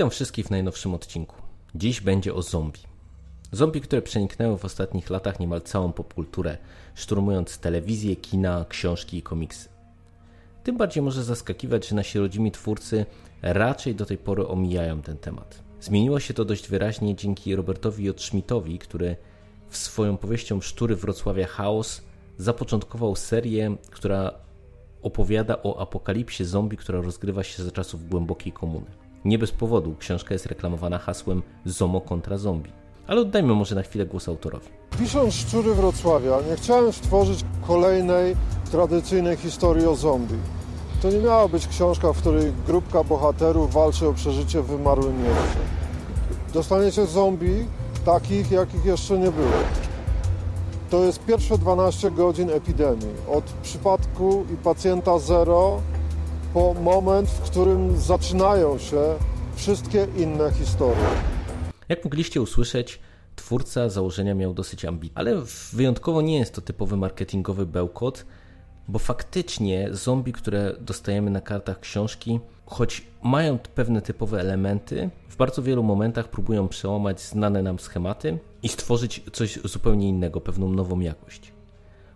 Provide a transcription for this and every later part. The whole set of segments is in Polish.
Witam wszystkich w najnowszym odcinku. Dziś będzie o zombie. Zombie, które przeniknęły w ostatnich latach niemal całą popkulturę, szturmując telewizję, kina, książki i komiksy. Tym bardziej może zaskakiwać, że nasi rodzimi twórcy raczej do tej pory omijają ten temat. Zmieniło się to dość wyraźnie dzięki Robertowi J. Schmidtowi, który w swoją powieścią Sztury Wrocławia Chaos zapoczątkował serię, która opowiada o apokalipsie zombie, która rozgrywa się za czasów głębokiej komuny. Nie bez powodu książka jest reklamowana hasłem ZOMO kontra zombie. Ale oddajmy może na chwilę głos autorowi. Pisząc Szczury Wrocławia, nie chciałem stworzyć kolejnej tradycyjnej historii o zombie. To nie miała być książka, w której grupka bohaterów walczy o przeżycie w wymarłym mieście. Dostaniecie zombie takich, jakich jeszcze nie było. To jest pierwsze 12 godzin epidemii. Od przypadku i pacjenta zero po moment, w którym zaczynają się wszystkie inne historie. Jak mogliście usłyszeć, twórca założenia miał dosyć ambitny, ale wyjątkowo nie jest to typowy marketingowy bełkot, bo faktycznie zombie, które dostajemy na kartach książki, choć mają pewne typowe elementy, w bardzo wielu momentach próbują przełamać znane nam schematy i stworzyć coś zupełnie innego, pewną nową jakość.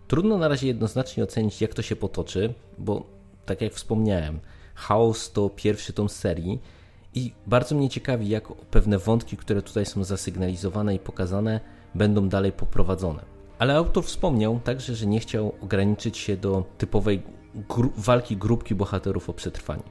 Trudno na razie jednoznacznie ocenić, jak to się potoczy, bo tak jak wspomniałem, Chaos to pierwszy tom serii i bardzo mnie ciekawi, jak pewne wątki, które tutaj są zasygnalizowane i pokazane, będą dalej poprowadzone. Ale autor wspomniał także, że nie chciał ograniczyć się do typowej gru walki grupki bohaterów o przetrwanie.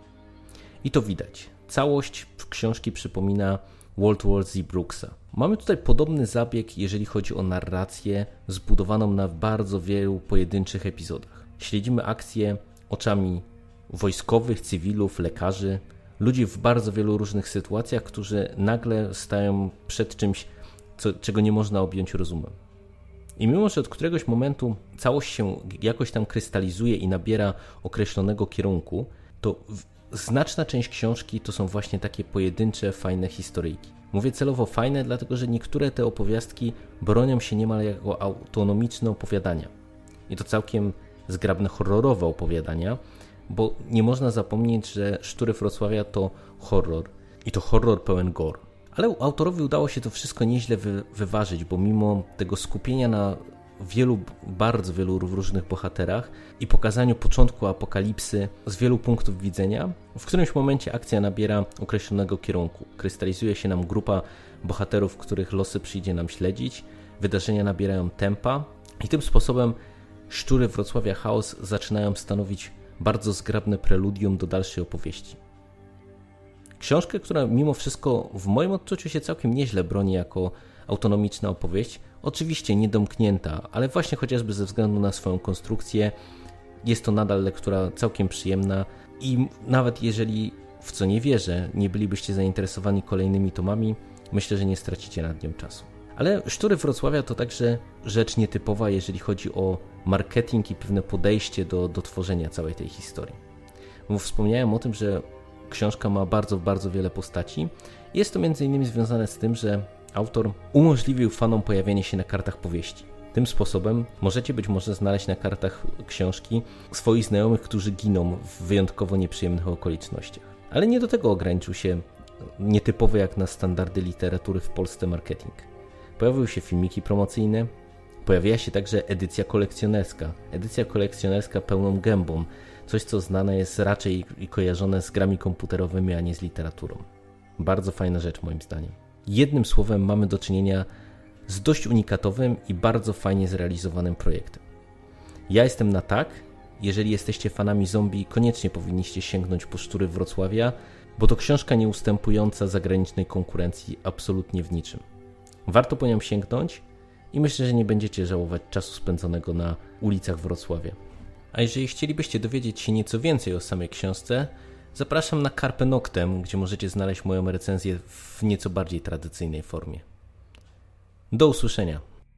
I to widać. Całość książki przypomina World War Z Brooksa. Mamy tutaj podobny zabieg, jeżeli chodzi o narrację zbudowaną na bardzo wielu pojedynczych epizodach. Śledzimy akcje oczami wojskowych, cywilów, lekarzy, ludzi w bardzo wielu różnych sytuacjach, którzy nagle stają przed czymś, co, czego nie można objąć rozumem. I mimo, że od któregoś momentu całość się jakoś tam krystalizuje i nabiera określonego kierunku, to znaczna część książki to są właśnie takie pojedyncze, fajne historyjki. Mówię celowo fajne, dlatego że niektóre te opowiastki bronią się niemal jako autonomiczne opowiadania. I to całkiem zgrabne horrorowe opowiadania, bo nie można zapomnieć, że Sztury Wrocławia to horror i to horror pełen gore. Ale autorowi udało się to wszystko nieźle wy wyważyć, bo mimo tego skupienia na wielu, bardzo wielu różnych bohaterach i pokazaniu początku apokalipsy z wielu punktów widzenia, w którymś momencie akcja nabiera określonego kierunku. Krystalizuje się nam grupa bohaterów, których losy przyjdzie nam śledzić, wydarzenia nabierają tempa i tym sposobem Szczury Wrocławia Chaos zaczynają stanowić bardzo zgrabne preludium do dalszej opowieści. Książkę, która mimo wszystko w moim odczuciu się całkiem nieźle broni jako autonomiczna opowieść, oczywiście niedomknięta, ale właśnie chociażby ze względu na swoją konstrukcję jest to nadal lektura całkiem przyjemna i nawet jeżeli w co nie wierzę, nie bylibyście zainteresowani kolejnymi tomami, myślę, że nie stracicie nad nią czasu. Ale Sztury Wrocławia to także rzecz nietypowa, jeżeli chodzi o marketing i pewne podejście do, do tworzenia całej tej historii. Bo wspomniałem o tym, że książka ma bardzo, bardzo wiele postaci. Jest to innymi związane z tym, że autor umożliwił fanom pojawienie się na kartach powieści. Tym sposobem możecie być może znaleźć na kartach książki swoich znajomych, którzy giną w wyjątkowo nieprzyjemnych okolicznościach. Ale nie do tego ograniczył się nietypowy jak na standardy literatury w Polsce marketing. Pojawiły się filmiki promocyjne, pojawiła się także edycja kolekcjonerska. Edycja kolekcjonerska pełną gębą, coś co znane jest raczej i kojarzone z grami komputerowymi, a nie z literaturą. Bardzo fajna rzecz moim zdaniem. Jednym słowem mamy do czynienia z dość unikatowym i bardzo fajnie zrealizowanym projektem. Ja jestem na tak, jeżeli jesteście fanami zombie, koniecznie powinniście sięgnąć po Szczury Wrocławia, bo to książka nieustępująca zagranicznej konkurencji absolutnie w niczym. Warto po nią sięgnąć i myślę, że nie będziecie żałować czasu spędzonego na ulicach Wrocławia. A jeżeli chcielibyście dowiedzieć się nieco więcej o samej książce, zapraszam na Carpe Noctem, gdzie możecie znaleźć moją recenzję w nieco bardziej tradycyjnej formie. Do usłyszenia.